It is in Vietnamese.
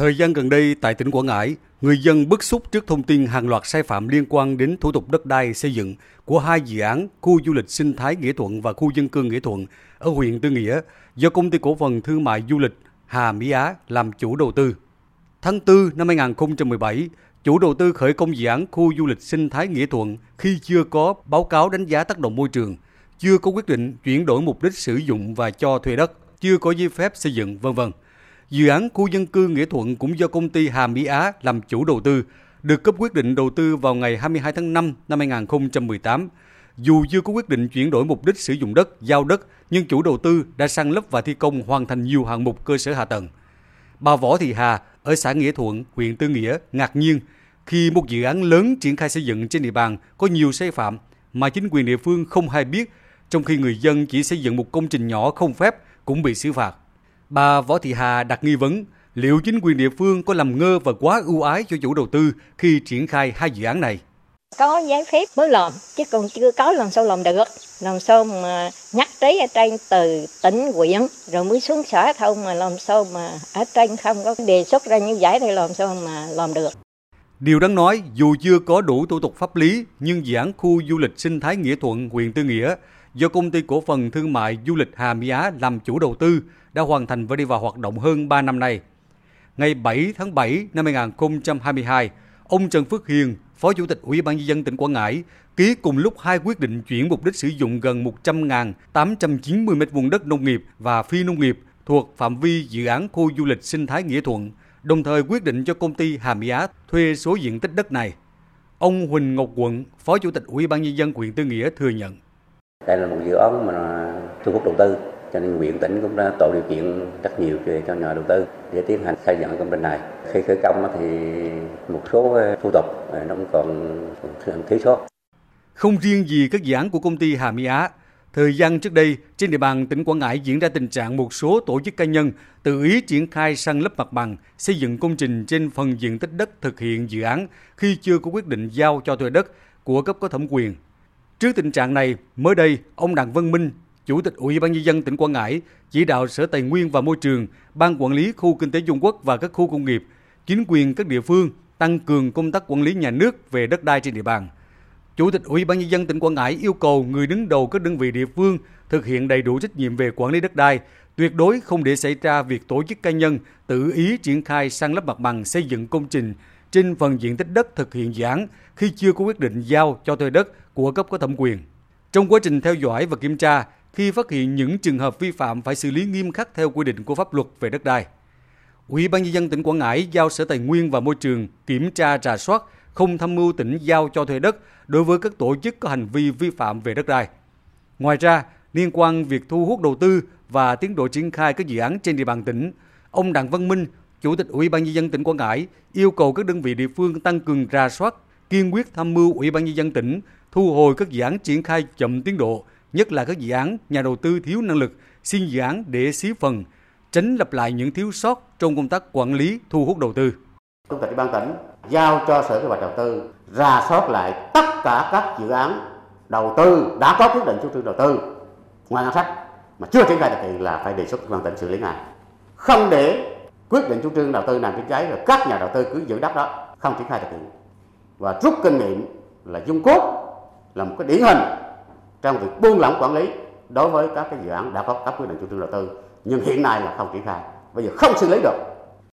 Thời gian gần đây tại tỉnh Quảng Ngãi, người dân bức xúc trước thông tin hàng loạt sai phạm liên quan đến thủ tục đất đai xây dựng của hai dự án khu du lịch sinh thái Nghĩa Thuận và khu dân cư Nghĩa Thuận ở huyện Tư Nghĩa do công ty cổ phần thương mại du lịch Hà Mỹ Á làm chủ đầu tư. Tháng 4 năm 2017, chủ đầu tư khởi công dự án khu du lịch sinh thái Nghĩa Thuận khi chưa có báo cáo đánh giá tác động môi trường, chưa có quyết định chuyển đổi mục đích sử dụng và cho thuê đất, chưa có giấy phép xây dựng, vân vân. Dự án khu dân cư Nghĩa Thuận cũng do công ty Hà Mỹ Á làm chủ đầu tư, được cấp quyết định đầu tư vào ngày 22 tháng 5 năm 2018. Dù chưa có quyết định chuyển đổi mục đích sử dụng đất, giao đất, nhưng chủ đầu tư đã săn lấp và thi công hoàn thành nhiều hạng mục cơ sở hạ tầng. Bà Võ Thị Hà ở xã Nghĩa Thuận, huyện Tư Nghĩa ngạc nhiên khi một dự án lớn triển khai xây dựng trên địa bàn có nhiều sai phạm mà chính quyền địa phương không hay biết, trong khi người dân chỉ xây dựng một công trình nhỏ không phép cũng bị xử phạt. Bà Võ Thị Hà đặt nghi vấn liệu chính quyền địa phương có làm ngơ và quá ưu ái cho chủ đầu tư khi triển khai hai dự án này. Có giấy phép mới làm, chứ còn chưa có làm sao làm được. Làm sao mà nhắc trí ở trên từ tỉnh huyện rồi mới xuống xã không mà làm sao mà ở trên không có đề xuất ra như vậy thì làm sao mà làm được. Điều đáng nói, dù chưa có đủ thủ tục pháp lý, nhưng dự án khu du lịch sinh thái Nghĩa Thuận, huyện Tư Nghĩa do công ty cổ phần thương mại du lịch Hà Mỹ Á làm chủ đầu tư đã hoàn thành và đi vào hoạt động hơn 3 năm nay. Ngày 7 tháng 7 năm 2022, ông Trần Phước Hiền, Phó Chủ tịch Ủy ban nhân dân tỉnh Quảng Ngãi, ký cùng lúc hai quyết định chuyển mục đích sử dụng gần 100.890 m2 đất nông nghiệp và phi nông nghiệp thuộc phạm vi dự án khu du lịch sinh thái Nghĩa Thuận, đồng thời quyết định cho công ty Hà Mỹ Á thuê số diện tích đất này. Ông Huỳnh Ngọc Quận, Phó Chủ tịch Ủy ban nhân dân huyện Tư Nghĩa thừa nhận. Đây là một dự án mà thu hút đầu tư, cho nên huyện tỉnh cũng đã tạo điều kiện rất nhiều cho nhà đầu tư để tiến hành xây dựng công trình này. Khi khởi công thì một số ờ, thủ tục ờ, nó cũng còn thiếu sót. Không riêng gì các dự án của công ty Hà Mỹ Á, Thời gian trước đây, trên địa bàn tỉnh Quảng Ngãi diễn ra tình trạng một số tổ chức cá nhân tự ý triển khai săn lấp mặt bằng, xây dựng công trình trên phần diện tích đất thực hiện dự án khi chưa có quyết định giao cho thuê đất của cấp có thẩm quyền. Trước tình trạng này, mới đây, ông Đặng Văn Minh, Chủ tịch Ủy ban nhân dân tỉnh Quảng Ngãi chỉ đạo Sở Tài nguyên và Môi trường, Ban quản lý khu kinh tế Dung Quốc và các khu công nghiệp, chính quyền các địa phương tăng cường công tác quản lý nhà nước về đất đai trên địa bàn. Chủ tịch Ủy ban nhân dân tỉnh Quảng Ngãi yêu cầu người đứng đầu các đơn vị địa phương thực hiện đầy đủ trách nhiệm về quản lý đất đai, tuyệt đối không để xảy ra việc tổ chức cá nhân tự ý triển khai sang lấp mặt bằng xây dựng công trình trên phần diện tích đất thực hiện dự án khi chưa có quyết định giao cho thuê đất của cấp có thẩm quyền. Trong quá trình theo dõi và kiểm tra, khi phát hiện những trường hợp vi phạm phải xử lý nghiêm khắc theo quy định của pháp luật về đất đai. Ủy ban nhân dân tỉnh Quảng Ngãi giao Sở Tài nguyên và Môi trường kiểm tra rà soát không tham mưu tỉnh giao cho thuê đất đối với các tổ chức có hành vi vi phạm về đất đai. Ngoài ra, liên quan việc thu hút đầu tư và tiến độ triển khai các dự án trên địa bàn tỉnh, ông Đặng Văn Minh, Chủ tịch Ủy ban nhân dân tỉnh Quảng Ngãi yêu cầu các đơn vị địa phương tăng cường rà soát, kiên quyết tham mưu Ủy ban nhân dân tỉnh thu hồi các dự án triển khai chậm tiến độ, nhất là các dự án nhà đầu tư thiếu năng lực, xin dự án để xí phần, tránh lặp lại những thiếu sót trong công tác quản lý thu hút đầu tư. Chủ tịch Ủy ban tỉnh giao cho Sở Kế hoạch Đầu tư ra soát lại tất cả các dự án đầu tư đã có quyết định chủ trương đầu tư ngoài ngân sách mà chưa triển khai thực hiện là phải đề xuất ban tỉnh xử lý ngay không để quyết định chủ trương đầu tư nằm chữa cháy rồi các nhà đầu tư cứ giữ đất đó, không triển khai thực hiện. Và rút kinh nghiệm là dung cốt, là một cái điển hình trong việc buông lỏng quản lý đối với các cái dự án đã có, các quyết định chủ trương đầu tư, nhưng hiện nay là không triển khai. Bây giờ không xử lý được.